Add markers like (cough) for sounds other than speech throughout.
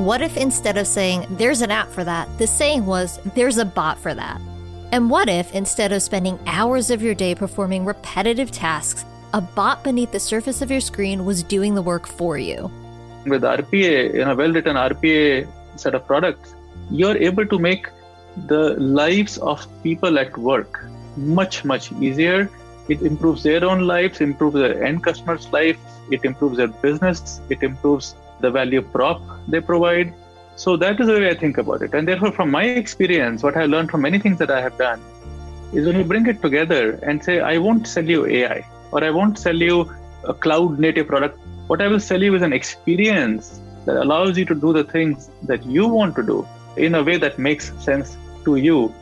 What if instead of saying, there's an app for that, the saying was, there's a bot for that? And what if instead of spending hours of your day performing repetitive tasks, a bot beneath the surface of your screen was doing the work for you? With RPA, in a well written RPA set of products, you're able to make the lives of people at work much, much easier. It improves their own lives, improves the end customer's life, it improves their business, it improves the value prop they provide. So that is the way I think about it. And therefore, from my experience, what I learned from many things that I have done is when you bring it together and say, I won't sell you AI or I won't sell you a cloud native product. What I will sell you is an experience that allows you to do the things that you want to do in a way that makes sense to you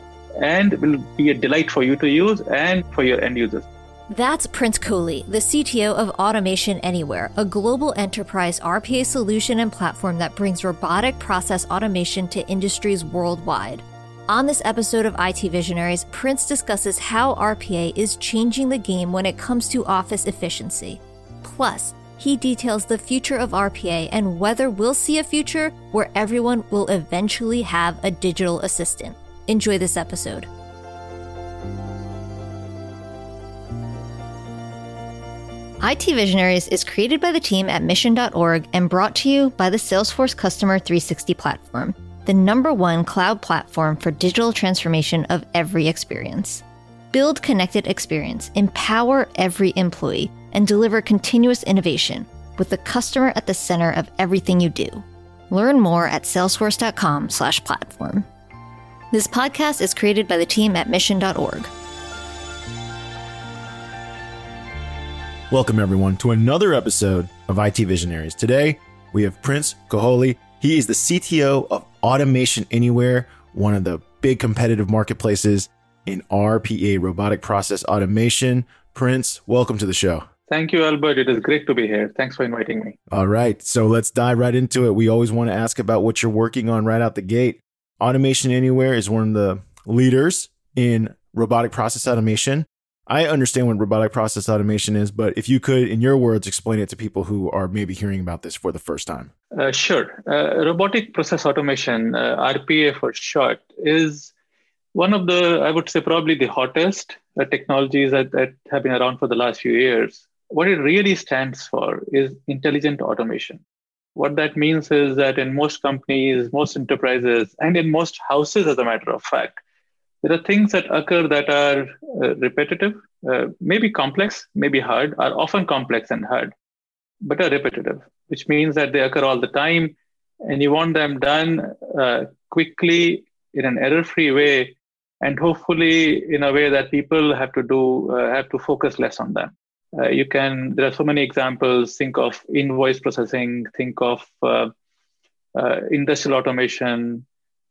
and will be a delight for you to use and for your end users. That's Prince Kohli, the CTO of Automation Anywhere, a global enterprise RPA solution and platform that brings robotic process automation to industries worldwide. On this episode of IT Visionaries, Prince discusses how RPA is changing the game when it comes to office efficiency. Plus, he details the future of RPA and whether we'll see a future where everyone will eventually have a digital assistant. Enjoy this episode. IT Visionaries is created by the team at mission.org and brought to you by the Salesforce Customer 360 platform, the number one cloud platform for digital transformation of every experience. Build connected experience, empower every employee, and deliver continuous innovation with the customer at the center of everything you do. Learn more at salesforce.com/platform. This podcast is created by the team at mission.org. Welcome, everyone, to another episode of IT Visionaries. Today, we have Prince Kohli. He is the CTO of Automation Anywhere, one of the big competitive marketplaces in RPA, robotic process automation. Prince, welcome to the show. Thank you, Albert. It is great to be here. Thanks for inviting me. All right. So let's dive right into it. We always want to ask about what you're working on right out the gate. Automation Anywhere is one of the leaders in robotic process automation. I understand what robotic process automation is, but if you could, in your words, explain it to people who are maybe hearing about this for the first time. Uh, sure. Uh, robotic process automation, uh, RPA for short, is one of the, I would say, probably the hottest uh, technologies that, that have been around for the last few years. What it really stands for is intelligent automation. What that means is that in most companies, most enterprises, and in most houses, as a matter of fact, there are things that occur that are uh, repetitive, uh, maybe complex, maybe hard, are often complex and hard, but are repetitive, which means that they occur all the time, and you want them done uh, quickly in an error-free way, and hopefully in a way that people have to do uh, have to focus less on them. Uh, you can. There are so many examples. Think of invoice processing. Think of uh, industrial automation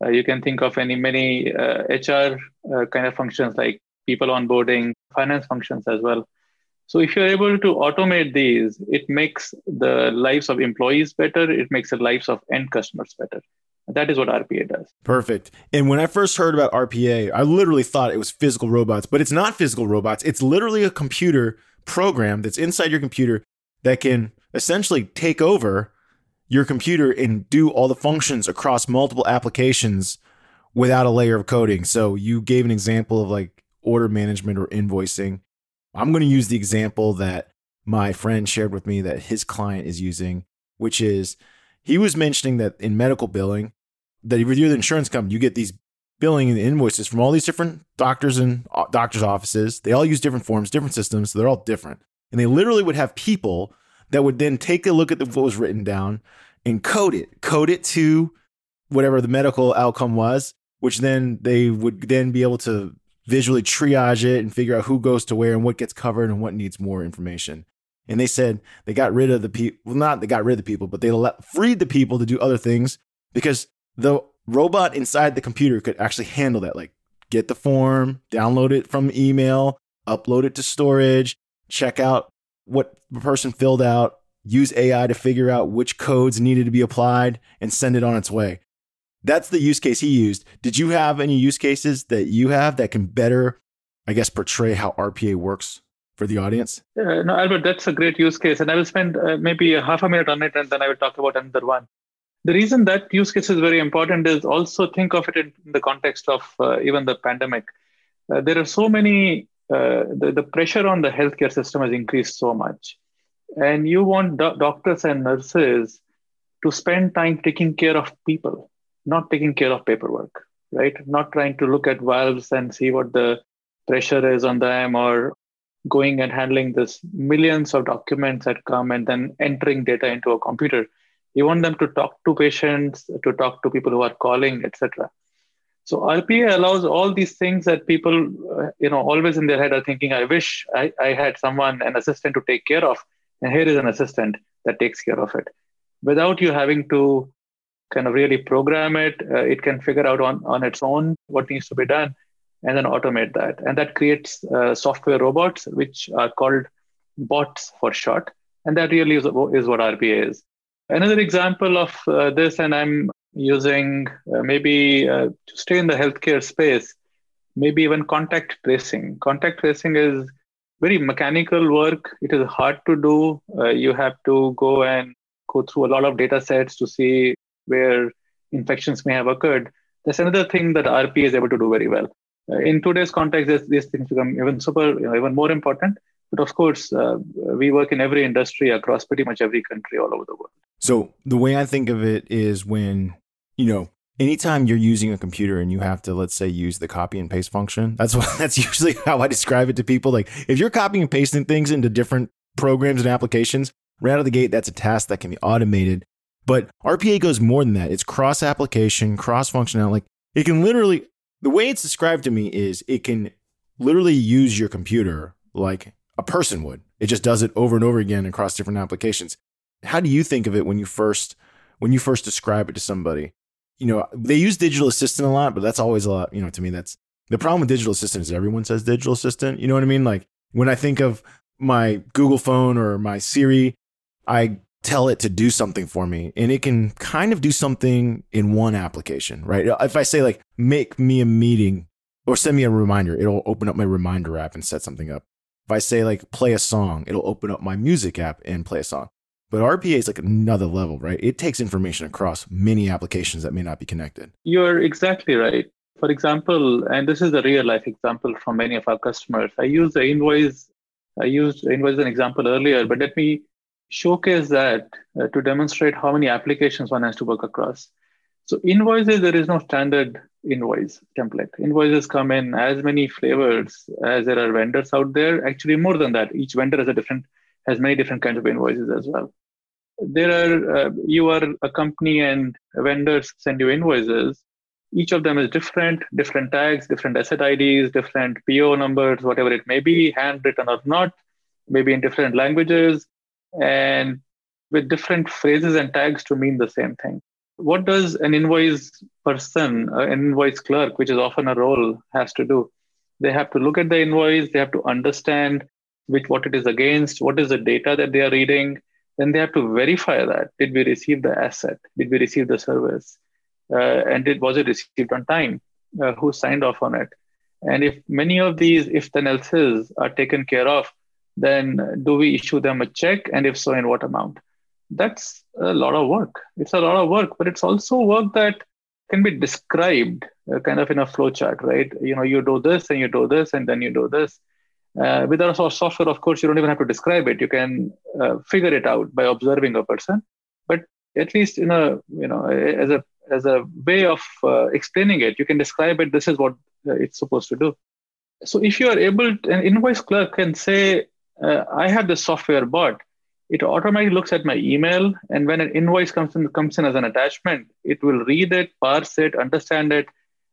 uh, you can think of any many uh, HR uh, kind of functions like people onboarding, finance functions as well. So if you're able to automate these, it makes the lives of employees better. It makes the lives of end customers better. That is what RPA does. Perfect. And when I first heard about RPA, I literally thought it was physical robots, but it's not physical robots. It's literally a computer program that's inside your computer that can essentially take over your computer and do all the functions across multiple applications without a layer of coding. So you gave an example of like order management or invoicing. I'm going to use the example that my friend shared with me that his client is using, which is he was mentioning that in medical billing, that if you're the insurance company, you get these billing and invoices from all these different doctors and uh, doctors' offices. They all use different forms, different systems, so they're all different. And they literally would have people that would then take a look at the, what was written down and code it, code it to whatever the medical outcome was, which then they would then be able to visually triage it and figure out who goes to where and what gets covered and what needs more information. And they said they got rid of the people, well, not they got rid of the people, but they let, freed the people to do other things because the robot inside the computer could actually handle that. Like get the form, download it from email, upload it to storage, check out what the person filled out, use AI to figure out which codes needed to be applied, and send it on its way. That's the use case he used. Did you have any use cases that you have that can better, I guess, portray how RPA works for the audience? Uh, no, Albert, that's a great use case. And I will spend uh, maybe a half a minute on it and then I will talk about another one. the reason that use case is very important is also think of it in the context of uh, even the pandemic. Uh, there are so many, uh, the, the pressure on the healthcare system has increased so much. And you want do- doctors and nurses to spend time taking care of people, not taking care of paperwork, right? Not trying to look at valves and see what the pressure is on them or going and handling this millions of documents that come and then entering data into a computer. You want them to talk to patients to talk to people who are calling etc so rpa allows all these things that people uh, you know always in their head are thinking i wish I, I had someone an assistant to take care of and here is an assistant that takes care of it. Without you having to kind of really program it uh, it can figure out on, on its own what needs to be done and then automate that. And that creates uh, software robots which are called bots for short. And that really is, is what rpa is. Another example of uh, this, and I'm using uh, maybe uh, to stay in the healthcare space, maybe even contact tracing. Contact tracing is very mechanical work. It is hard to do. Uh, you have to go and go through a lot of data sets to see where infections may have occurred. That's another thing that RPA is able to do very well. Uh, in today's context, these things become even super, you know, even more important. But of course, uh, we work in every industry across pretty much every country all over the world. So the way I think of it is when, you know, anytime you're using a computer and you have to, let's say, use the copy and paste function, that's what (laughs) that's usually how I describe it to people. Like if you're copying and pasting things into different programs and applications, right out of the gate, that's a task that can be automated. But RPA goes more than that. It's cross application, cross functionality. Like it can literally, the way it's described to me is it can literally use your computer like a person would. It just does it over and over again across different applications. How do you think of it when you first when you first describe it to somebody? You know, they use digital assistant a lot, but that's always a lot, you know, to me that's the problem with digital assistant is everyone says digital assistant. You know what I mean? Like when I think of my Google phone or my Siri, I tell it to do something for me and it can kind of do something in one application, right? If I say like make me a meeting or send me a reminder, it'll open up my reminder app and set something up. If I say like play a song, it'll open up my music app and play a song. But RPA is like another level, right? It takes information across many applications that may not be connected. You're exactly right. For example, and this is a real life example from many of our customers. I use the invoice. I used invoice as an example earlier, but let me showcase that uh, to demonstrate how many applications one has to work across. So invoices, there is no standard invoice template. Invoices come in as many flavors as there are vendors out there. Actually, more than that, each vendor has a different has many different kinds of invoices as well. There are uh, you are a company and vendors send you invoices. Each of them is different, different tags, different asset IDs, different PO numbers, whatever it may be, handwritten or not, maybe in different languages, and with different phrases and tags to mean the same thing. What does an invoice person, uh, an invoice clerk, which is often a role, has to do? They have to look at the invoice, they have to understand which what it is against, what is the data that they are reading. Then they have to verify that. Did we receive the asset? Did we receive the service? Uh, and did, was it received on time? Uh, who signed off on it? And if many of these if then else's are taken care of, then do we issue them a check? And if so, in what amount? That's a lot of work. It's a lot of work, but it's also work that can be described uh, kind of in a flow chart, right? You know, you do this and you do this and then you do this. Uh, with our software, of course, you don't even have to describe it. You can uh, figure it out by observing a person. But at least in a you know as a as a way of uh, explaining it, you can describe it. This is what uh, it's supposed to do. So if you are able, to, an invoice clerk can say, uh, "I have the software bot." It automatically looks at my email, and when an invoice comes in comes in as an attachment, it will read it, parse it, understand it,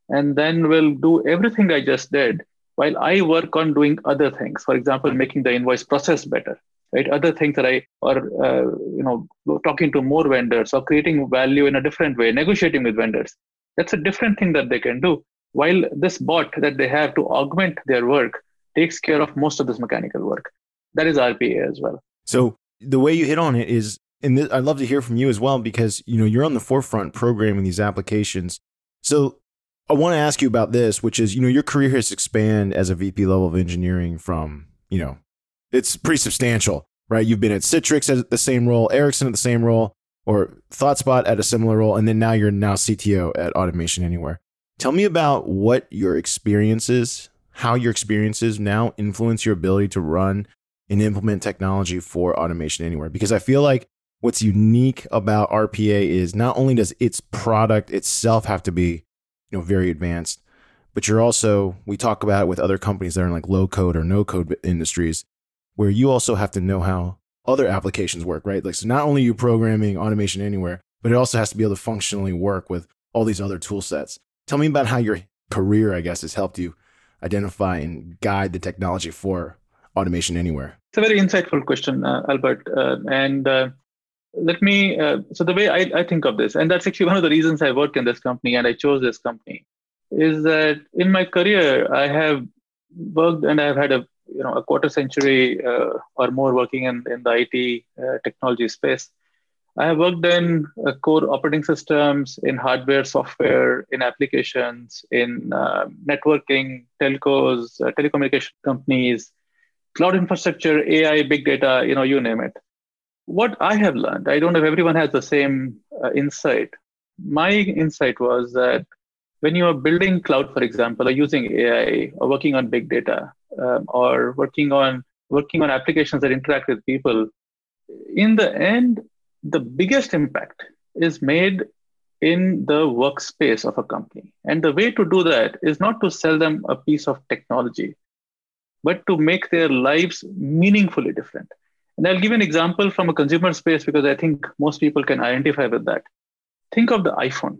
and then will do everything I just did while I work on doing other things. For example, making the invoice process better, right? Other things that I, or uh, you know, talking to more vendors or creating value in a different way, negotiating with vendors. That's a different thing that they can do. While this bot that they have to augment their work takes care of most of this mechanical work. That is RPA as well. So the way you hit on it is, and this, I'd love to hear from you as well because you know you're on the forefront programming these applications. So I want to ask you about this, which is, you know, your career has expanded as a VP level of engineering from, you know, it's pretty substantial, right? You've been at Citrix at the same role, Ericsson at the same role. or ThoughtSpot at a similar role, and then now you're now CTO at Automation Anywhere. Tell me about what your experiences, how your experiences now influence your ability to run and implement technology for Automation Anywhere. Because I feel like what's unique about RPA is not only does its product itself have to be, you know, very advanced, but you're also we talk about it with other companies that are in like low code or no code industries where you also have to know how other applications work, right? Like so not only you programming automation anywhere, but it also has to be able to functionally work with all these other tool sets. Tell me about how your career, I guess, has helped you identify and guide the technology for automation anywhere. It's a very insightful question, uh, Albert. Uh, and uh, let me, uh, so the way I, I think of this, and that's actually (laughs) one of the reasons I work in this company and I chose this company, is that in my career, I have worked and I've had a you know a quarter century uh, or more working in, in the IT uh, technology space. I have worked in uh, core operating systems, in hardware, software, in applications, in uh, networking, telcos, uh, telecommunication companies, cloud infrastructure, AI, big data, you know, you name it. What I have learned, I don't know if everyone has the same uh, insight. My insight was that when you are building cloud, for example, or using AI or working on big data, um, or working on working on applications that interact with people, in the end, the biggest impact is made in the workspace of a company. And the way to do that is not to sell them a piece of technology, but to make their lives meaningfully different. And I'll give an example from a consumer space because I think most people can identify with that. Think of the iPhone.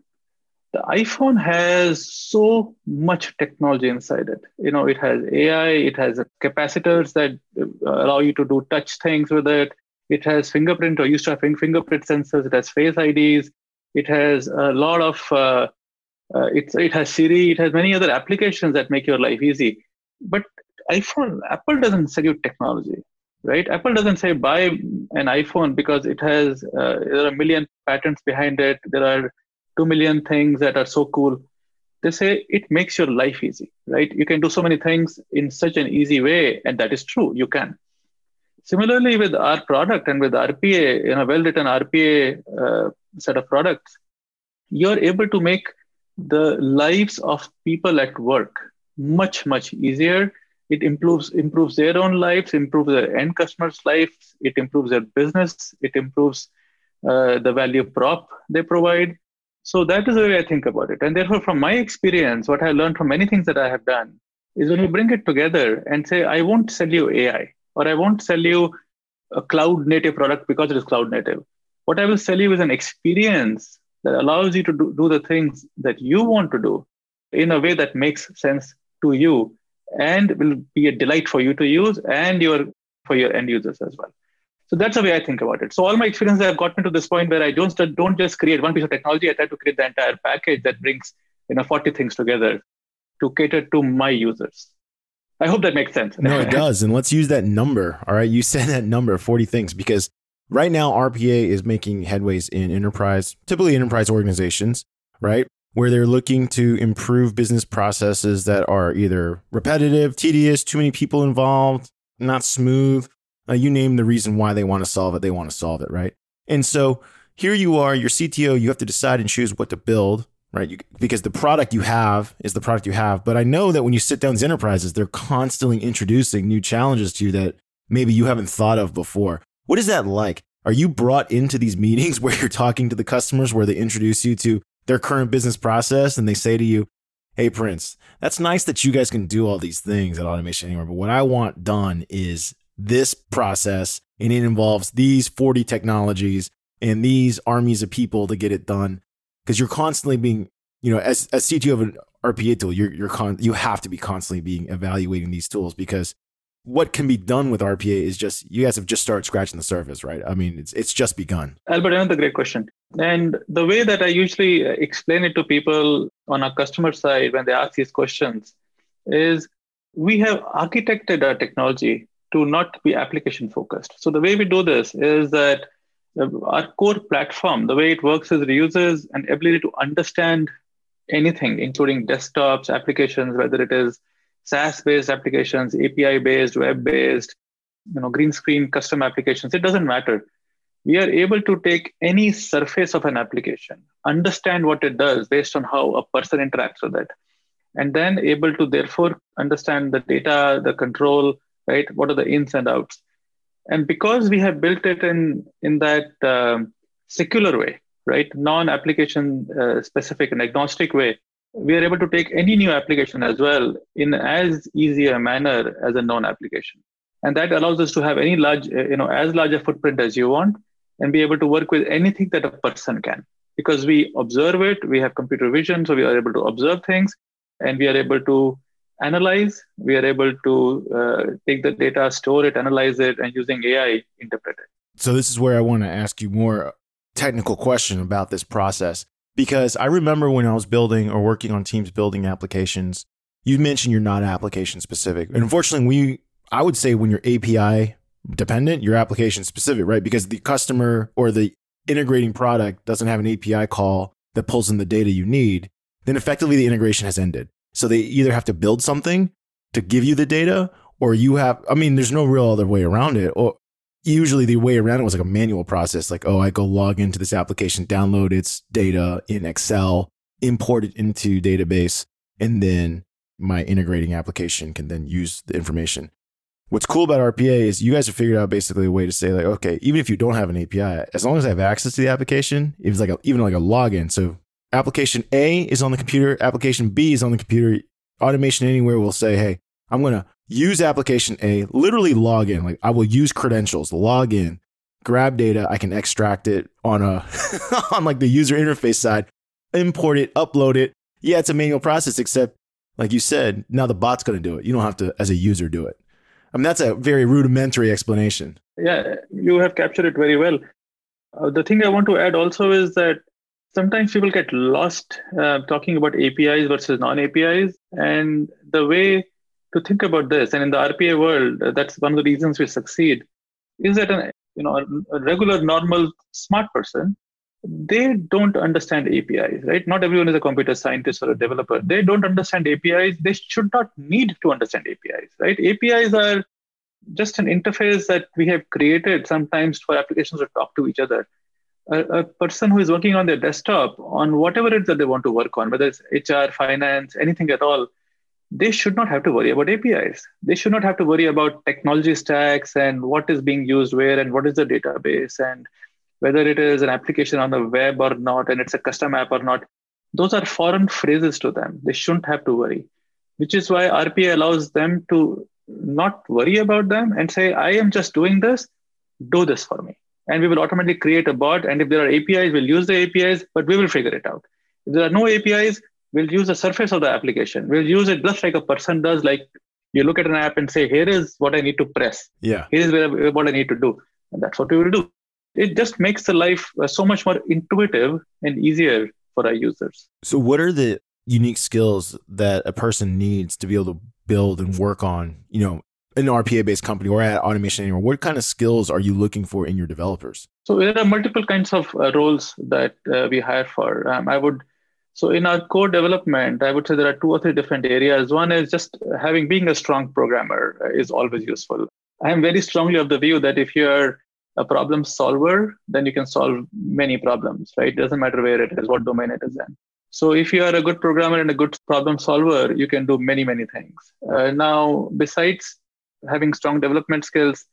The iphone has so much technology inside it. You know it has ai it has capacitors that uh, allow you to do touch things with it. It has fingerprint or used to have fingerprint sensors. It has face ids it has a lot of uh, uh, it has siri. It has many other applications that make your life easy. But iphone apple doesn't sell you technology right? Apple doesn't say buy an iphone because it has uh, there are a million patents behind it. There are 2 million things that are so cool. They say it makes your life easy right? You can do so many things in such an easy way and that is true. You can. Similarly with our product and with rpa in a well written rpa uh, set of products you're able to make the lives of people at work much much easier it improves improves their own lives improves their end customers lives it improves their business it improves uh, the value prop they provide so that is the way I think about it. And therefore, from my experience, what I learned from many things that I have done is when you bring it together and say, I won't sell you AI or I won't sell you a cloud native product because it is cloud native. What I will sell you is an experience that allows you to do, do the things that you want to do in a way that makes sense to you and will be a delight for you to use and your for your end users as well. So that's the way I think about it. So all my experiences have gotten to this point where I don't don't just create one piece of technology. I try to create the entire package that brings you know 40 things together to cater to my users. I hope that makes sense. no, it (laughs) does. And let's use that number. All right. You said that number, 40 things, because right now RPA is making headways in enterprise, typically enterprise organizations, right? Where they're looking to improve business processes that are either repetitive, tedious, too many people involved, not smooth, uh, you name the reason why they want to solve it, they want to solve it, right? And so here you are, your CTO, you have to decide and choose what to build, right? You, because the product you have is the product you have. But I know that when you sit down with enterprises, they're constantly introducing new challenges to you that maybe you haven't thought of before. What is that like? Are you brought into these meetings (laughs) where you're talking to the customers, where they introduce you to their current business process and they say to you, Hey, Prince, that's nice that you guys can do all these things at Automation Anywhere, but what I want done is this process and it involves these 40 technologies and these armies of people to get it done. Because you're constantly being you know as as CTO of an RPA tool you're you're con- you have to be constantly being evaluating these tools because what can be done with RPA is just you guys have just started scratching the surface, right? I mean, it's it's just begun. Albert, another great question. And the way that I usually uh, explain it to people on our customer side when they ask these questions is we have architected our technology to not be application focused. So the way we do this is that uh, our core platform, the way it works is it uses an ability to understand anything, including desktops, applications, whether it is SaaS-based applications, API-based, web-based, you know, green screen custom applications. It doesn't matter. we are able to take any surface of an application, understand what it does based on how a person interacts with it, and then able to therefore understand the data, the control, right? What are the ins and outs? And because we have built it in in that um, secular way, right, non-application uh, specific and agnostic way, we are able to take any new application as well in as easy a manner as a known application. And that allows us to have any large uh, you know as large a footprint as you want and be able to work with anything that a person can. Because we observe it we have computer vision so we are able to observe things and we are able to analyze we are able to uh, take the data store it analyze it and using ai interpret it. So this is where i want to ask you more technical question about this process because i remember when i was building or working on teams building applications you mentioned you're not application specific and unfortunately we i would say when you're api dependent, your application specific, right? Because the customer or the integrating product doesn't have an API call that pulls in the data you need, then effectively the integration has ended. So they either have to build something to give you the data or you have, I mean, there's no real other way around it. Or usually the way around it was like a manual process. Like, oh, I go log into this application, download its data in Excel, import it into database, and then my integrating application can then use the information. What's cool about RPA is you guys have figured out basically a way to say like, okay, even if you don't have an API, as long as I have access to the application, it's like a, even like a login. So application A is on the computer, application B is on the computer. Automation Anywhere will say, hey, I'm going to use application A, literally log in. Like I will use credentials, log in, grab data. I can extract it on a (laughs) on like the user interface side, import it, upload it. Yeah, it's a manual process, except like you said, now the bot's going to do it. You don't have to, as a user, do it. I mean, that's a very rudimentary explanation. Yeah, you have captured it very well. Uh, the thing I want to add also is that sometimes people get lost uh, talking about APIs versus non APIs. And the way to think about this, and in the RPA world, uh, that's one of the reasons we succeed, is that an, you know, a regular, normal, smart person they don't understand APIs, right? Not everyone is a computer scientist or a developer. They don't understand APIs. They should not need to understand APIs, right? APIs are just an interface that we have created sometimes for applications to talk to each other. A, a, person who is working on their desktop on whatever it is that they want to work on, whether it's HR, finance, anything at all, they should not have to worry about APIs. They should not have to worry about technology stacks and what is being used where and what is the database and whether it is an application on the web or not, and it's a custom app or not, those are foreign phrases to them. They shouldn't have to worry, which is why RPA allows them to not worry about them and say, I am just doing this, do this for me. And we will automatically create a bot. And if there are APIs, we'll use the APIs, but we will figure it out. If there are no APIs, we'll use the surface of the application. We'll use it just like a person does, like you look at an app and say, here is what I need to press. Yeah. Here is where, what I need to do. And that's what we will do it just makes the life uh, so much more intuitive and easier for our users. So, what are the unique skills that a person needs to be able to build and work on, you know, an RPA based company or at Automation Anywhere? What kind of skills are you looking for in your developers? So, there are multiple kinds of uh, roles that uh, we hire for. Um, I would so in our core development, I would say there are two or three different areas. One is just having being a strong programmer is always useful. I am very strongly of the view that if you're a problem solver, then you can solve many problems, right? It doesn't matter where it is, what domain it is in. So if you are a good programmer and a good problem solver, you can do many, many things. Uh, now, besides having strong development skills,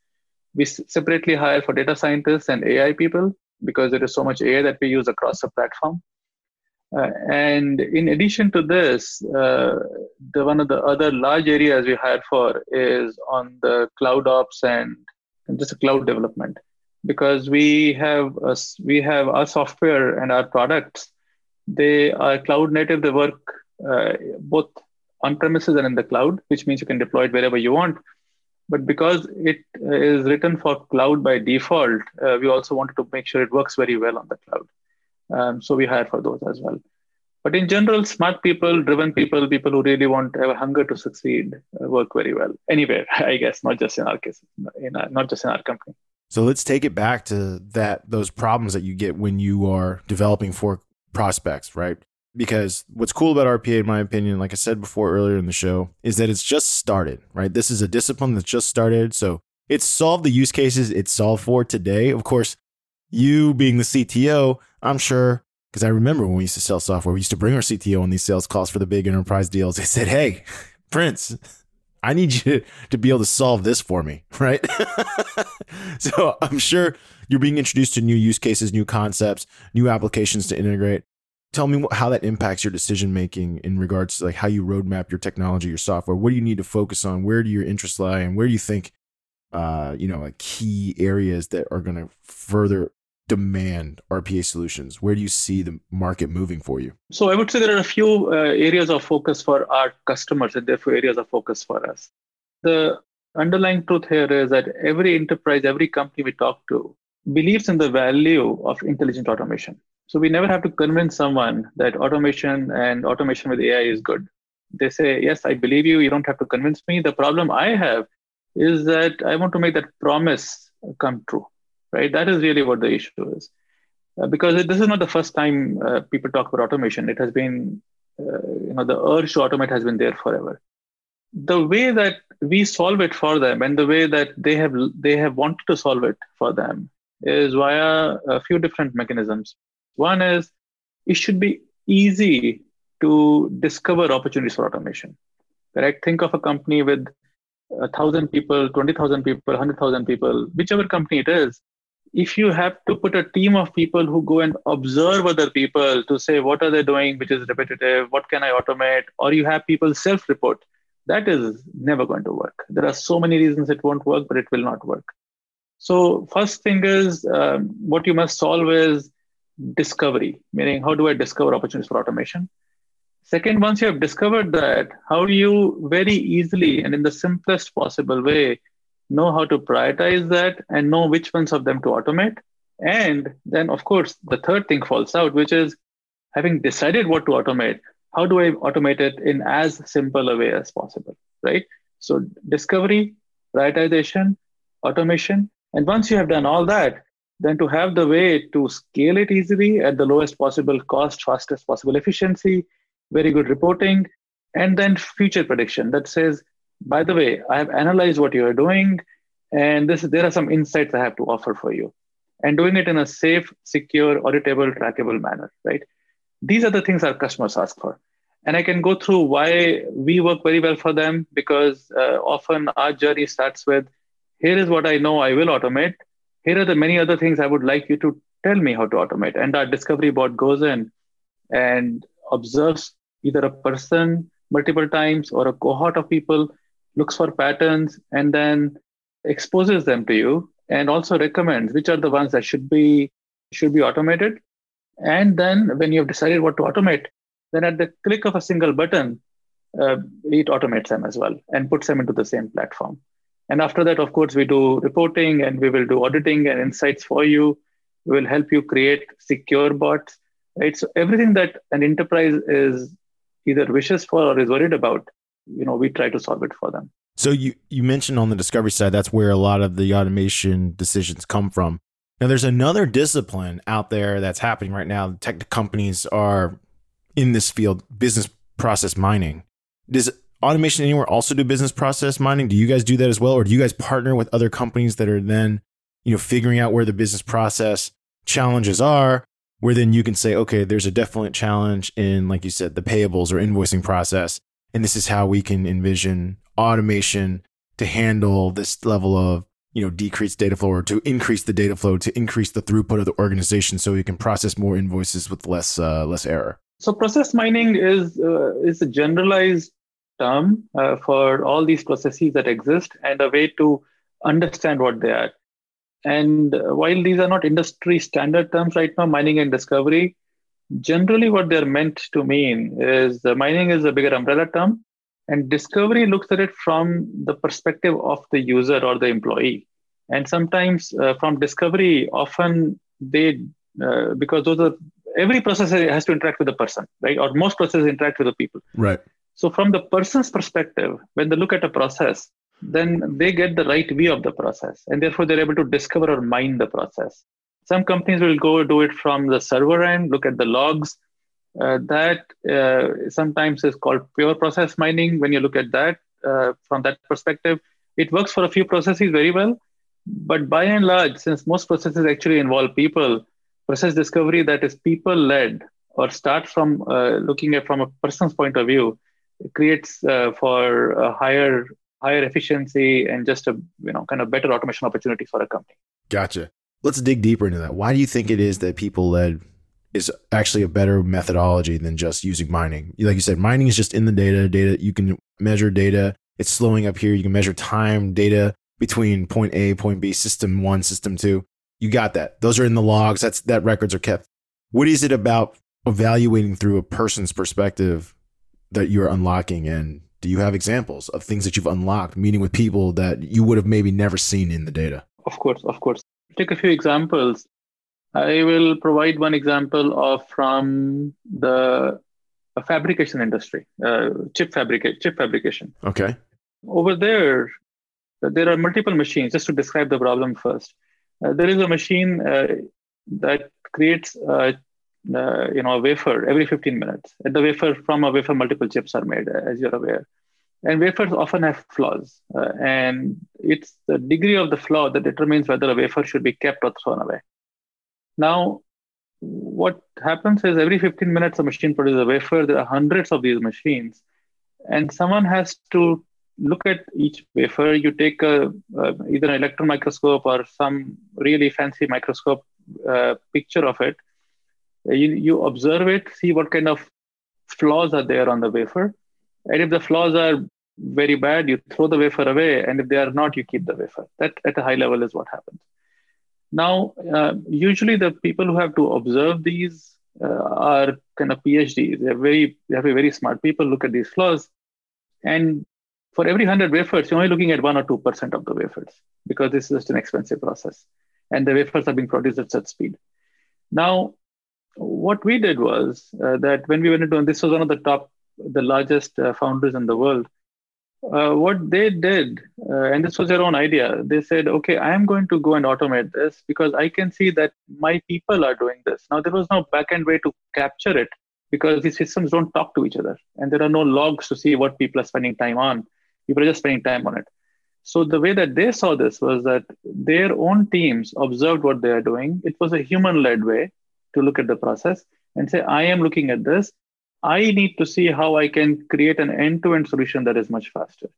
we separately hire for data scientists and AI people because there is so much AI that we use across the platform. Uh, and in addition to this, uh, the one of the other large areas we hire for is on the cloud ops and, and just cloud development. Because we have a, we have our software and our products they are cloud native they work uh, both on premises and in the cloud which means you can deploy it wherever you want. But because it is written for cloud by default uh, we also wanted to make sure it works very well on the cloud um, so we hire for those as well but in general smart people driven people people who really want to have a hunger to succeed uh, work very well anywhere (laughs) i guess not just in our case in our, not just in our company so let's take it back to that those problems that you get when you are developing for prospects, right? Because what's cool about RPA, in my opinion, like I said before earlier in the show, is that it's just started, right? This is a discipline that's just started. So it's solved the use cases it's solved for today. Of course, you being the CTO, I'm sure, because I remember when we used to sell software, we used to bring our CTO on these sales calls for the big enterprise deals. They said, Hey, Prince, I need you to be able to solve this for me, (laughs) right? (laughs) so I'm sure you're being introduced to new use cases, new concepts, new applications to integrate. Tell me how that impacts your decision making in regards to like how you roadmap your technology, your software. What do you need to focus on? Where do your interests lie, and where do you think, uh, you know, like key areas that are going to further demand RPA solutions? Where do you see the market moving for you? So I would say there are a few uh, areas of focus for our customers, and therefore areas of focus for us. The underlying truth here is that every enterprise, every company we talk to believes in the value of intelligent automation. So we never have to convince someone that automation and automation with AI is good. They say, Yes, I believe you. You don't have to convince me. The problem I have is that I want to make that promise come true right? That is really what the issue is. Uh, because this is not the first time uh, people talk about automation. It has been, uh, you know, the urge to automate has been there forever. The way that we solve it for them and the way that they have they have wanted to solve it for them is via a few different mechanisms. One is it should be easy to discover opportunities for automation. Correct? Think of a company with a thousand people, twenty thousand people, hundred thousand people, whichever company it is if you have to put a team of people who go and observe other people to say what are they doing which is repetitive? What can i automate? Or you have people self report that is never going to work. There are so many reasons it won't work but it will not work. So first thing is um, what you must solve is discovery meaning how do i discover opportunities for automation? Second once you have discovered that how do you very easily and in the simplest possible way know how to prioritize that and know which ones of them to automate. And then, of course, the third thing falls out, which is having decided what to automate, how do I automate it in as simple a way as possible, right? So, discovery, prioritization, automation. And once you have done all that, then to have the way to scale it easily at the lowest possible cost, fastest possible efficiency, very good reporting, and then future prediction that says, by the way, I have analyzed what you are doing, and this there are some insights I have to offer for you, and doing it in a safe, secure, auditable, trackable manner. Right? These are the things our customers ask for, and I can go through why we work very well for them because uh, often our journey starts with, here is what I know I will automate. Here are the many other things I would like you to tell me how to automate, and our discovery bot goes in and observes either a person multiple times or a cohort of people looks for patterns and then exposes them to you and also recommends which are the ones that should be should be automated. And then when you have decided what to automate then at the click of a single button uh, it automates them as well and puts them into the same platform. And after that of course we do reporting and we will do auditing and insights for you. We will help you create secure bots right? So everything that an enterprise is either wishes for or is worried about you know we try to solve it for them. So you you mentioned on the discovery side that's where a lot of the automation decisions come from. Now there's another discipline out there that's happening right now. Tech companies are in this field business process mining. Does automation anywhere also do business process mining? Do you guys do that as well or do you guys partner with other companies that are then you know figuring out where the business process challenges are where then you can say okay there's a definite challenge in like you said the payables or invoicing process and this is how we can envision automation to handle this level of you know decreased data flow or to increase the data flow to increase the throughput of the organization so you can process more invoices with less uh, less error. So process mining is uh, is a generalized term uh, for all these processes that exist and a way to understand what they are. And while these are not industry standard terms right now mining and discovery generally what they're meant to mean is the mining is a bigger umbrella term and discovery looks at it from the perspective of the user or the employee. And sometimes uh, from discovery often they uh, because those are every process has to interact with the person right? Or most processes interact with the people. Right. So from the person's perspective when they look at a process then they get the right view of the process and therefore they're able to discover or mine the process some companies will go do it from the server end, look at the logs. Uh, that uh, sometimes is called pure process mining. When you look at that uh, from that perspective, it works for a few processes very well. But by and large, since most processes actually involve people, process discovery that is people led or start from uh, looking at from a person's point of view creates uh, for a higher higher efficiency and just a you know kind of better automation opportunity for a company. Gotcha. Let's dig deeper into that. Why do you think it is that people led is actually a better methodology than just using mining? Like you said, mining is just in the data. Data you can measure data. It's slowing up here. You can measure time data between point A, point B, system one, system two. You got that. Those are in the logs. That's that records are kept. What is it about evaluating through a person's perspective that you're unlocking and do you have examples of things that you've unlocked meeting with people that you would have maybe never seen in the data of course of course take a few examples i will provide one example of from the fabrication industry uh, chip fabricate chip fabrication okay over there there are multiple machines just to describe the problem first uh, there is a machine uh, that creates uh, uh, you know a wafer every 15 minutes. At the wafer from a wafer, multiple chips are made, as you're aware. And wafers often have flaws, uh, and it's the degree of the flaw that determines whether a wafer should be kept or thrown away. Now, what happens is every 15 minutes a machine produces a wafer. There are hundreds of these machines, and someone has to look at each wafer. You take a, uh, either an electron microscope or some really fancy microscope uh, picture of it, you, you observe it, see what kind of flaws are there on the wafer. And if the flaws are very bad, you throw the wafer away. And if they are not, you keep the wafer. That at a high level is what happens. Now, uh, usually the people who have to observe these uh, are kind of PhDs. They're very, they have very smart people look at these flaws. And for every 100 wafers, you're only looking at 1 or 2% of the wafers because this is just an expensive process. And the wafers are being produced at such speed. Now, what we did was uh, that when we went into, and this was one of the top, the largest uh, foundries in the world, uh, what they did, uh, and this was their own idea, they said, okay, I am going to go and automate this because I can see that my people are doing this. Now, there was no backend way to capture it because these systems don't talk to each other and there are no logs to see what people are spending time on. People are just spending time on it. So the way that they saw this was that their own teams observed what they are doing. It was a human-led way to look at the process and say, I am looking at this. I need to see how I can create an end-to-end solution that is much faster.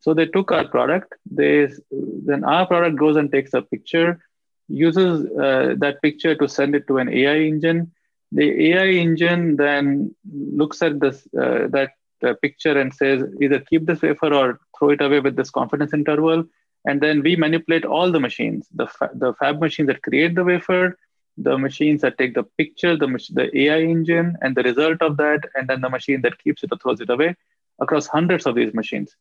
So they took our product. They then our product goes and takes a picture, uses uh, that picture to send it to an AI engine. The AI engine then looks at this uh, that uh, picture and says either keep this wafer or throw it away with this confidence interval. And then we manipulate all the machines, the fa- the fab machines that create the wafer, the machines that take the picture, the, the AI engine, and the result of that, and then the machine that keeps it or throws it away across hundreds of these machines.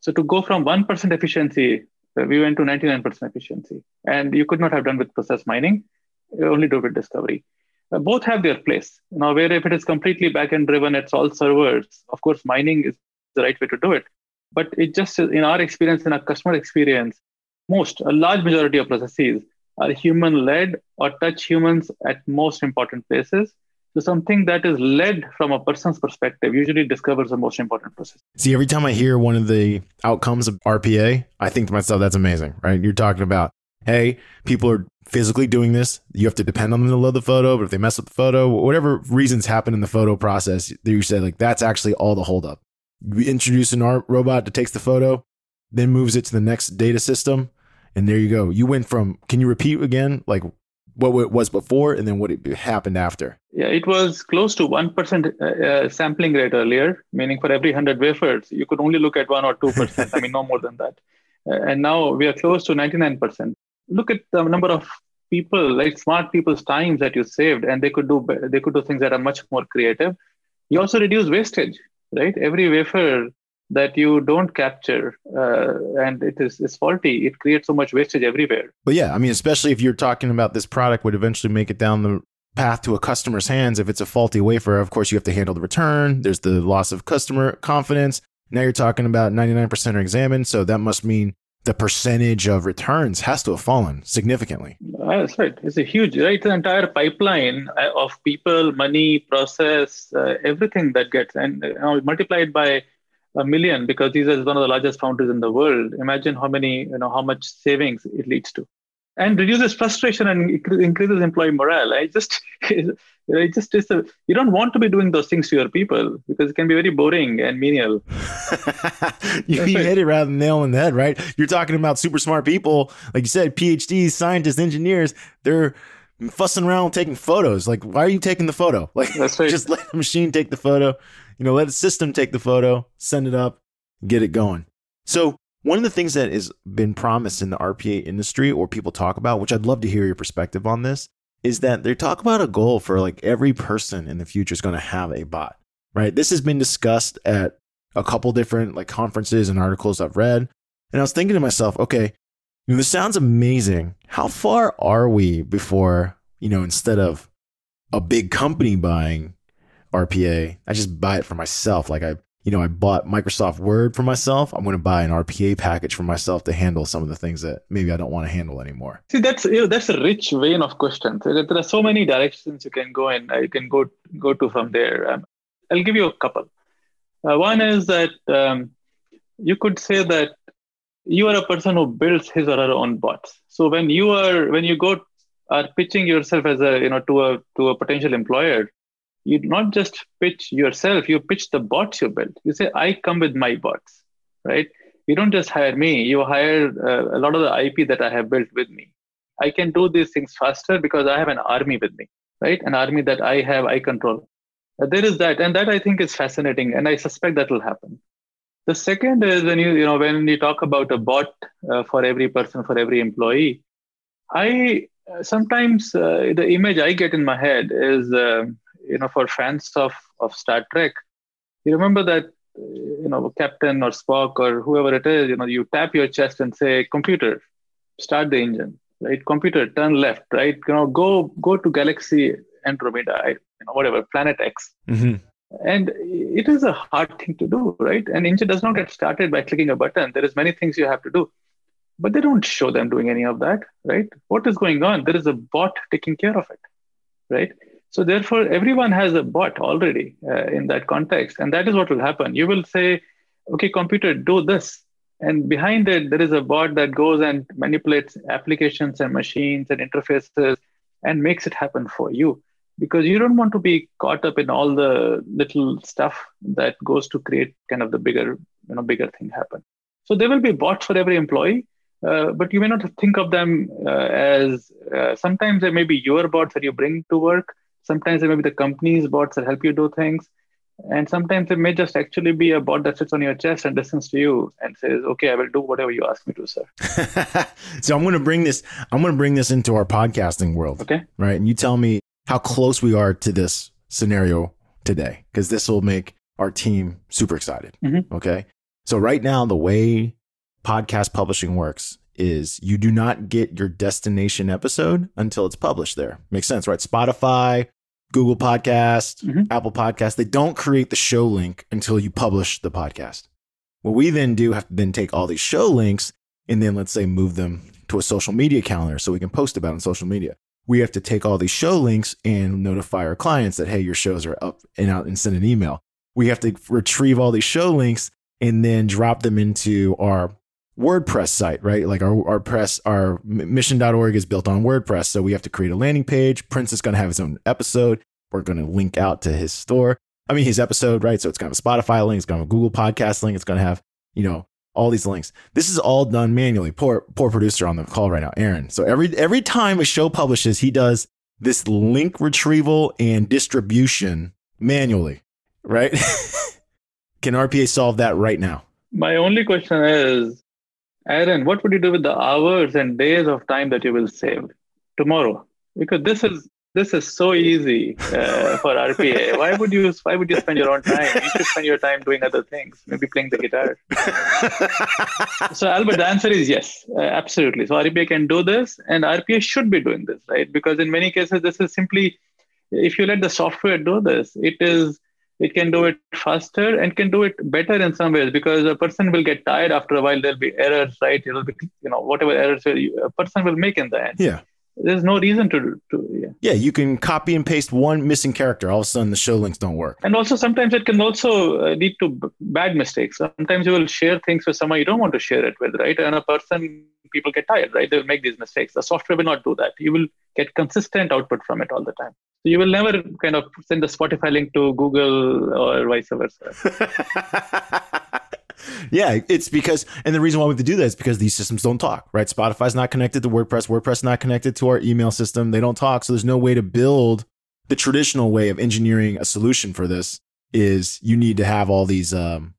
So to go from 1% efficiency, uh, we went to 99% efficiency. And you could not have done with process mining, you only do with discovery. Uh, both have their place. Now, where if it is completely backend driven, it's all servers, of course, mining is the right way to do it. But it just, in our experience, in our customer experience, most, a large majority of processes are human led or touch humans at most important places. So something that is led from a person's perspective usually discovers the most important process. See, every time I hear one of the outcomes of RPA, I think to myself, that's amazing, right? You're talking about, hey, people are physically doing this. You have to depend on them to load the photo, but if they mess up the photo, whatever reasons happen in the photo process, you say like that's actually all the holdup. You introduce an art robot that takes the photo, then moves it to the next data system, and there you go. You went from, can you repeat again, like what it was before and then what it happened after? Yeah, it was close to 1% uh, uh, sampling rate earlier, meaning for every 100 wafers, you could only look at 1 or 2%. I mean, no more than that. Uh, and now we are close to 99%. Look at the number of people, like smart people's times that you saved, and they could do they could do things that are much more creative. You also reduce wastage, right? Every wafer that you don't capture uh, and it is, is faulty it creates so much wastage everywhere but yeah i mean especially if you're talking about this product would eventually make it down the path to a customer's hands if it's a faulty wafer of course you have to handle the return there's the loss of customer confidence now you're talking about 99% are examined so that must mean the percentage of returns has to have fallen significantly. That's right. It's a huge, right? The entire pipeline uh, of people, money, process, uh, everything that gets and uh, multiplied by a million because these is one of the largest foundries in the world. Imagine how many, you know, how much savings it leads to, and reduces frustration and increases employee morale. I just, (laughs) it just is a, you don't want to be doing those things to your people because it can be very boring and menial. (laughs) (laughs) you, you hit it rather than nail in the head, right? You're talking about super smart people, like you said, PhDs, scientists, engineers. They're fussing around taking photos. Like, why are you taking the photo? Like, right. just let the machine take the photo. You know, let the system take the photo, send it up, get it going. So, one of the things that has been promised in the RPA industry, or people talk about, which I'd love to hear your perspective on this, is that they talk about a goal for like every person in the future is going to have a bot, right? This has been discussed at a couple different like conferences and articles I've read. And I was thinking to myself, okay, you know, this sounds amazing. How far are we before, you know, instead of a big company buying RPA, I just buy it for myself. Like I, you know, I bought Microsoft Word for myself. I'm going to buy an RPA package for myself to handle some of the things that maybe I don't want to handle anymore. See, that's you know, that's a rich vein of questions. There are so many directions you can go in. You can go go to from there. Um, I'll give you a couple. Uh, one is that um, you could say that you are a person who builds his or her own bots. So when you are when you go are pitching yourself as a you know to a to a potential employer, you not just pitch yourself, you pitch the bots you build. You say, I come with my bots, right? You don't just hire me, you hire uh, a lot of the IP that I have built with me. I can do these things faster because I have an army with me, right? An army that I have, I control. Uh, there is that, and that I think is fascinating, and I suspect that will happen. The second is when you you know when you talk about a bot uh, for every person for every employee, I uh, sometimes uh, the image I get in my head is um, you know for fans of of Star Trek, you remember that you know Captain or Spock or whoever it is, you know you tap your chest and say, "Computer, start the engine." Right, computer, turn left. Right, you know, go go to galaxy Andromeda, you know, whatever planet X. Mm-hmm. And it is a hard thing to do right? An engine does not get started by clicking a button. There is many things you have to do. But they don't show them doing any of that right? What is going on? There is a bot taking care of it right so therefore everyone has a bot already uh, in that context. And that is what will happen. You will say okay computer do this. And behind it there is a bot that goes and manipulates applications and machines and interfaces and makes it happen for you. Because you don't want to be caught up in all the little stuff that goes to create kind of the bigger you know bigger thing happen. So there will be bots for every employee uh, but you may not think of them uh, as uh, sometimes there may be your bots that you bring to work sometimes it may be the company's bots that help you do things and sometimes it may just actually be a bot that sits on your chest and listens to you and says okay i will do whatever you ask me to sir (laughs) so i'm going to bring this i'm going to bring this into our podcasting world okay right and you tell me how close we are to this scenario today, because this will make our team super excited. Mm-hmm. Okay. So, right now, the way podcast publishing works is you do not get your destination episode until it's published there. Makes sense, right? Spotify, Google Podcast, mm-hmm. Apple Podcast, they don't create the show link until you publish the podcast. What we then do have to then take all these show links and then let's say move them to a social media calendar so we can post about on social media we have to take all these show links and notify our clients that, hey, your shows are up and out and send an email. We have to retrieve all these show links and then drop them into our WordPress site, right? Like our, our press, our mission.org is built on WordPress. So we have to create a landing page. Prince is going to have his own episode. We're going to link out to his store. I mean, his episode, right? So it's going to have a Spotify link. It's going to have a Google podcast link. It's going to have, you know, all these links. This is all done manually. Poor poor producer on the call right now, Aaron. So every every time a show publishes, he does this link retrieval and distribution manually, right? (laughs) Can RPA solve that right now? My only question is, Aaron, what would you do with the hours and days of time that you will save tomorrow? Because this is this is so easy uh, for RPA. (laughs) Why would you why would you spend your own time? You should spend your time doing other things, maybe playing the guitar. (laughs) so Albert, the answer is yes, uh, absolutely. So RPA can do this, and RPA should be doing this, right? Because in many cases, this is simply if you let the software do this, it is it can do it faster and can do it better in some ways because a person will get tired after a while. There'll be errors, right? It'll be you know whatever errors a person will make in the end. Yeah. There's no reason to to yeah. yeah you can copy and paste one missing character. All of a sudden the show links don't work. And also sometimes it can also uh, lead to b- bad mistakes. Sometimes you will share things with someone you don't want to share it with right? And a person people get tired right? They'll make these mistakes. The software will not do that. You will get consistent output from it all the time so you will never kind of send the spotify link to google or vice versa (laughs) yeah, it's because, and the reason why we have to do that is because these systems don't talk, right? Spotify's not connected to WordPress. WordPress is not connected to our email system. They don't talk. So there's no way to build the traditional way of engineering a solution for this is you need to have all these um,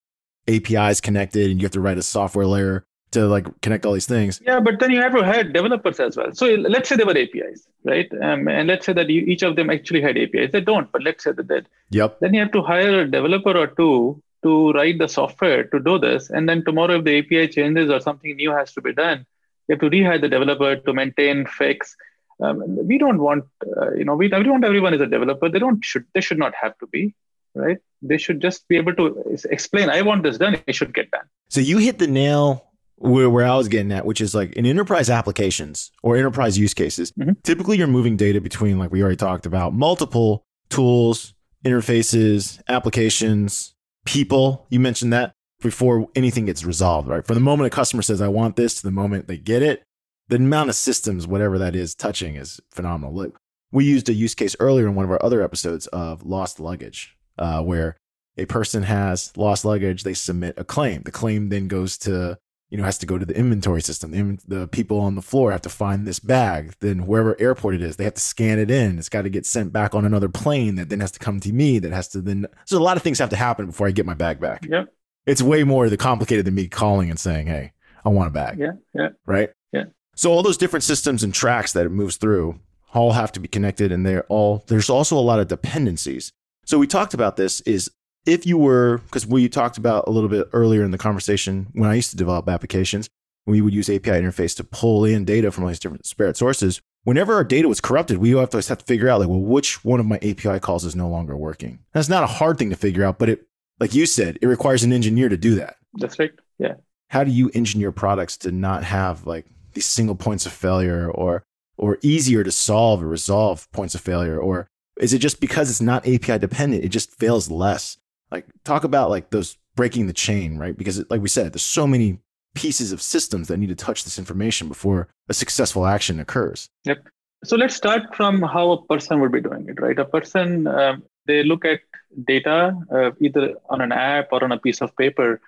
APIs connected and you have to write a software layer to like connect all these things. Yeah, but then you have to hire developers as well. So let's say they were APIs, right? Um, and let's say that you, each of them actually had APIs. They don't, but let's say that they did. Yep. Then you have to hire a developer or two to write the software to do this. And then tomorrow, if the API changes or something new has to be done, you have to rehire the developer to maintain, fix. Um, we don't want, uh, you know, we, we want everyone is a developer. They don't should they should not have to be, right? They should just be able to explain. I want this done. It should get done. So you hit the nail where, where I was getting at, which is like in enterprise applications or enterprise use cases. Mm-hmm. Typically, you're moving data between, like we already talked about, multiple tools, interfaces, applications, people. You mentioned that before anything gets resolved, right? From the moment a customer says, I want this to the moment they get it, the amount of systems, whatever that is, touching is phenomenal. Look, we used a use case earlier in one of our other episodes of lost luggage, uh, where a person has lost luggage, they submit a claim. The claim then goes to you know, has to go to the inventory system. The, the, people on the floor have to find this bag. Then wherever airport it is, they have to scan it in. It's got to get sent back on another plane that then has to come to me. That has to then. So a lot of things have to happen before I get my bag back. Yep. It's way more the complicated than me calling and saying, "Hey, I want a bag." Yeah. Yeah. Right. Yeah. So all those different systems and tracks that it moves through all have to be connected, and they're all. There's also a lot of dependencies. So we talked about this. Is if you were, because we talked about a little bit earlier in the conversation when I used to develop applications, we would use API interface to pull in data from all these different disparate sources. Whenever our data was corrupted, we have to, have to figure out like, well, which one of my API calls is no longer working. That's not a hard thing to figure out, but it, like you said, it requires an engineer to do that. That's right. Yeah. How do you engineer products to not have like these single points of failure or or easier to solve or resolve points of failure? Or is it just because it's not API dependent, it just fails less? Like talk about like those breaking the chain, right? Because like we said, there's so many pieces of systems that need to touch this information before a successful action occurs. Yep. So let's start from how a person would be doing it, right? A person, um, they look at data uh, either on an app or on a piece of paper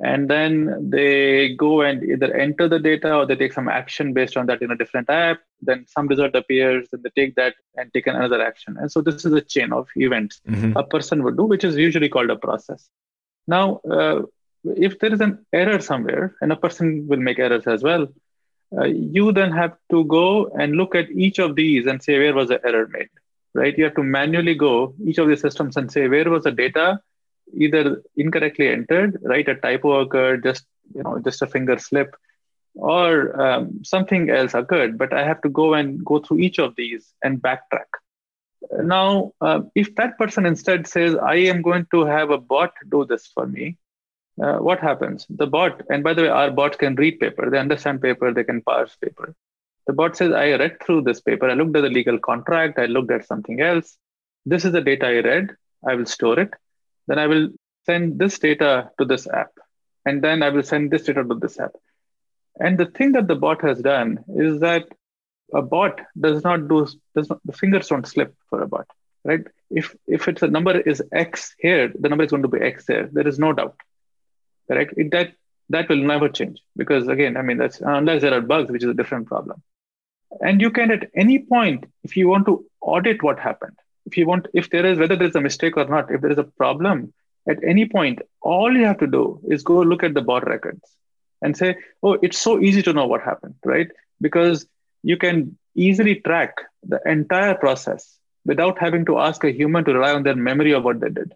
and then they go and either enter the data or they take some action based on that in a different app. Then some result appears and they take that and take another action. And so this is a chain of events mm-hmm. a person would do which is usually called a process. Now uh, if there is an error somewhere and a person will make errors as well uh, you then have to go and look at each of these and say where was the error made? Right? You have to manually go each of the systems and say where was the data either incorrectly entered, right? A typo occurred, just you know, just a finger slip, or um, something else occurred. But I have to go and go through each of these and backtrack. Now, uh, if that person instead says, "I am going to have a bot do this for me," uh, what happens? The bot, and by the way, our bots can read paper. They understand paper. They can parse paper. The bot says, "I read through this paper. I looked at the legal contract. I looked at something else. This is the data I read. I will store it." Then I will send this data to this app. And then I will send this data to this app. And the thing that the bot has done is that a bot does not do does not, the fingers don't slip for a bot, right? If if it's a number is X here, the number is going to be X there. There is no doubt. Correct? It, that that will never change because again, I mean that's unless there are bugs, which is a different problem. And you can at any point, if you want to audit what happened, if you want if there is whether there's a mistake or not if there is a problem at any point all you have to do is go look at the bot records and say oh it's so easy to know what happened right? Because you can easily track the entire process without having to ask a human to rely on their memory of what they did.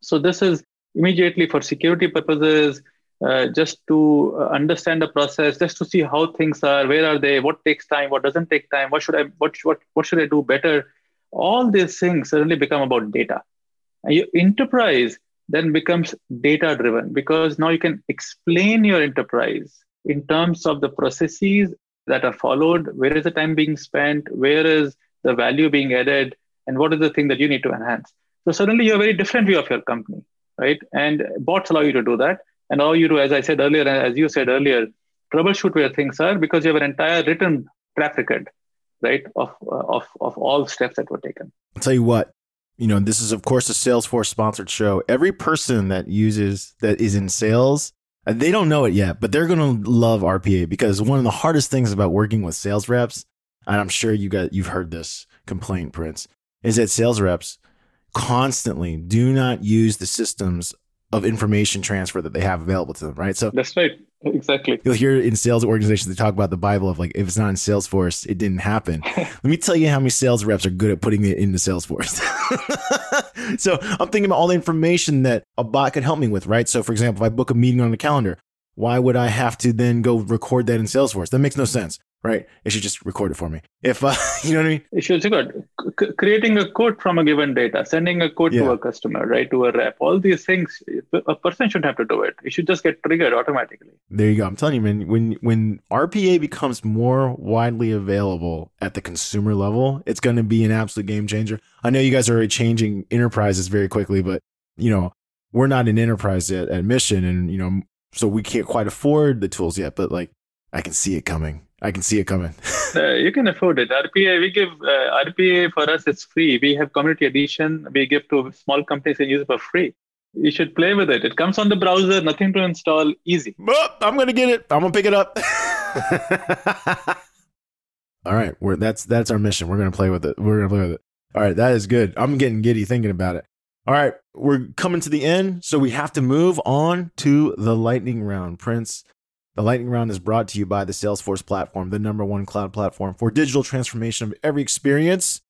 So this is immediately for security purposes uh, just to uh, understand the process just to see how things are where are they what takes time what doesn't take time what should i what, what, what should i do better all these things suddenly become about data. And your enterprise then becomes data driven because now you can explain your enterprise in terms of the processes that are followed? Where is the time being spent? Where is the value being added? And what is the thing that you need to enhance? So suddenly you have a very different view of your company, right? And bots allow you to do that and allow you to, as I said earlier, and as you said earlier, troubleshoot where things are because you have an entire written track record, right, of, uh, of, of all steps that were taken. I'll tell you what, you know, this is of course a Salesforce sponsored show. Every person that uses that is in sales, uh, they don't know it yet, but they're going to love RPA because one of the hardest things about working with sales reps, and I'm sure you got you've heard this complaint, Prince, is that sales reps constantly do not use the systems of information transfer that they have available to them, right? So that's right. (laughs) Exactly. You'll hear in sales organizations they talk about the Bible of like if it's not in Salesforce, it didn't happen. (laughs) Let me tell you how many sales reps are good at putting it into Salesforce. (laughs) so I'm thinking about all the information that a bot could help me with, right? So for example, if I book a meeting on the calendar, why would I have to then go record that in Salesforce? That makes no sense right? It should just record it for me. If uh, (laughs) you know what I mean. It should record. C- creating a quote from a given data, sending a quote yeah. to a customer, right, to a rep. All these things, a person shouldn't have to do it. It should just get triggered automatically. There you go. I'm telling you, man. When when RPA becomes more widely available at the consumer level, it's going to be an absolute game changer. I know you guys are already changing enterprises very quickly, but you know we're not an enterprise yet at Mission, and you know so we can't quite afford the tools yet. But like I can see it coming I can see it coming. (laughs) uh, you can afford it. RPA, we give uh, RPA for us, it's free. We have community edition. We give to small companies and use it for free. You should play with it. It comes on the browser, nothing to install, easy. Oh, I'm gonna get it. I'm gonna pick it up. (laughs) All right, we're, that's that's our mission. We're gonna play with it. We're gonna play with it. All right, that is good. I'm getting giddy thinking about it. All right, we're coming to the end, so we have to move on to the lightning round. Prince, the Lightning Round is brought to you by the Salesforce platform, the number one cloud platform for digital transformation of every experience.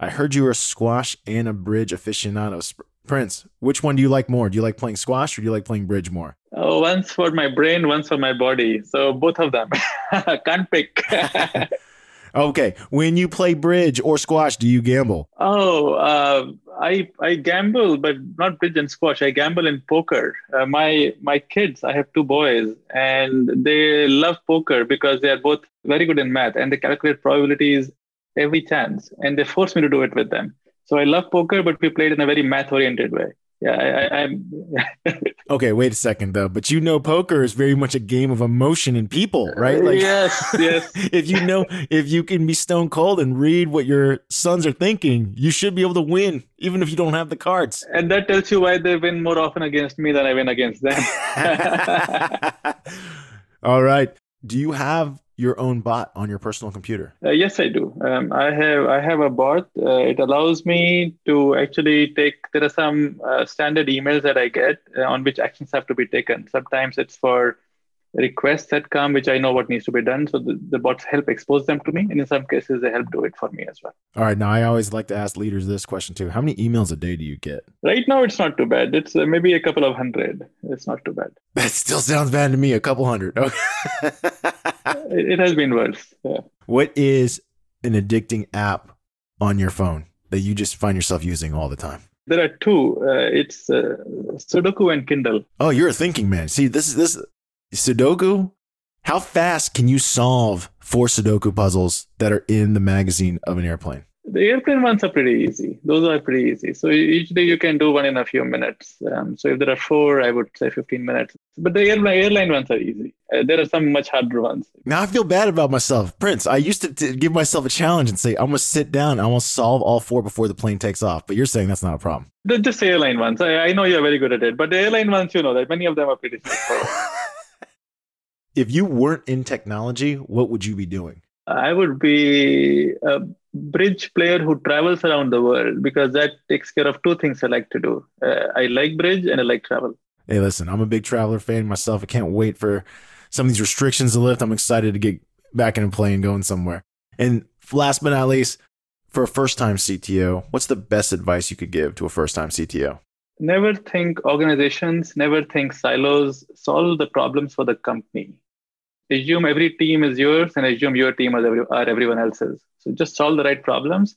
I heard you were a squash and a bridge aficionado. Prince, which one do you like more? Do you like playing squash or do you like playing bridge more? Oh, one's for my brain, one's for my body. So both of them. (laughs) Can't pick. (laughs) okay. When you play bridge or squash, do you gamble? Oh, uh, I I gamble, but not bridge and squash. I gamble in poker. Uh, my my kids, I have two boys, and they love poker because they are both very good in math and they calculate probabilities every chance, and they force me to do it with them. So I love poker, but we play it in a very math oriented way yeah, I, am (laughs) okay, wait a second though. But you know, poker is very much a game of emotion and people, right? Like, yes, yes. (laughs) if you know, if you can be stone cold and read what your sons are thinking, you should be able to win, even if you don't have the cards. And that tells you why they win more often against me than I win against them. (laughs) All right. Do you have your own bot on your personal computer? Uh, yes, I do. Um, I have I have a bot. Uh, it allows me to actually take. There are some uh, standard emails that I get uh, on which actions have to be taken. Sometimes it's for requests that come, which I know what needs to be done. So the, the bots help expose them to me, and in some cases, they help do it for me as well. All right. Now, I always like to ask leaders this question too: How many emails a day do you get? Right now, it's not too bad. It's uh, maybe a couple of hundred. It's not too bad. (laughs) That still sounds bad to me. A couple hundred. Okay. (laughs) it has been worse. Yeah. What is an addicting app on your phone that you just find yourself using all the time? There are two. Uh, it's uh, Sudoku and Kindle. Oh, you're a thinking man. See, this is this Sudoku. How fast can you solve four Sudoku puzzles that are in the magazine of an airplane? The airplane ones are pretty easy. Those are pretty easy. So usually you can do one in a few minutes. Um, so if there are four, I would say 15 minutes. But the airline, airline ones are easy. Uh, there are some much harder ones. Now I feel bad about myself. Prince, I used to t- give myself a challenge and say, I'm going to sit down. I'm going to solve all four before the plane takes off. But you're saying that's not a problem. The, just airline ones. I, I know you're very good at it. But the airline ones, you know that many of them are pretty straightforward. (laughs) if you weren't in technology, what would you be doing? I would be a bridge player who travels around the world because that takes care of two things I like to do. Uh, I like bridge and I like travel. Hey, listen, I'm a big traveler fan myself. I can't wait for some of these restrictions to lift. I'm excited to get back in a plane going somewhere. And last but not least, for a first time CTO, what's the best advice you could give to a first time CTO? Never think organizations, never think silos, solve the problems for the company assume every team is yours and assume your team are, every, are everyone else's. So just solve the right problems.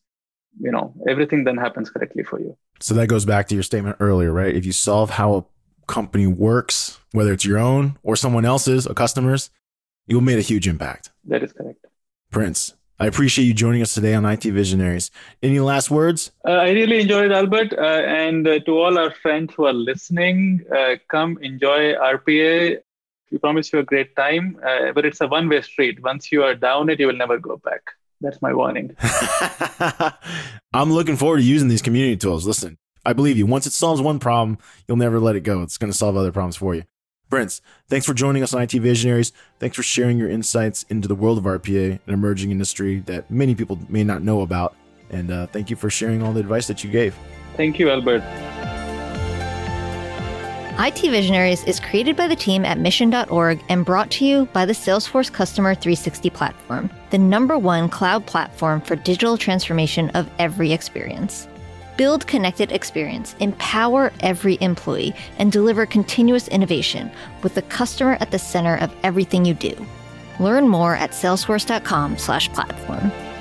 You know, everything then happens correctly for you. So that goes back to your statement earlier, right? If you solve how a company works, whether it's your own or someone else's, a customer's, you'll made a huge impact. That is correct. Prince, I appreciate you joining us today on IT Visionaries. Any last words? Uh, I really enjoyed Albert. Uh, and uh, to all our friends who are listening, uh, come enjoy RPA. We promise you a great time, uh, but it's a one way street. Once you are down it, you will never go back. That's my warning. (laughs) I'm looking forward to using these community tools. Listen, I believe you. Once it solves one problem, you'll never let it go. It's going to solve other problems for you. Prince, thanks for joining us on IT Visionaries. Thanks for sharing your insights into the world of RPA, an emerging industry that many people may not know about. And uh, thank you for sharing all the advice that you gave. Thank you, Albert. IT Visionaries is created by the team at mission.org and brought to you by the Salesforce Customer 360 platform, the number one cloud platform for digital transformation of every experience. Build connected experience, empower every employee, and deliver continuous innovation with the customer at the center of everything you do. Learn more at salesforce.com/platform.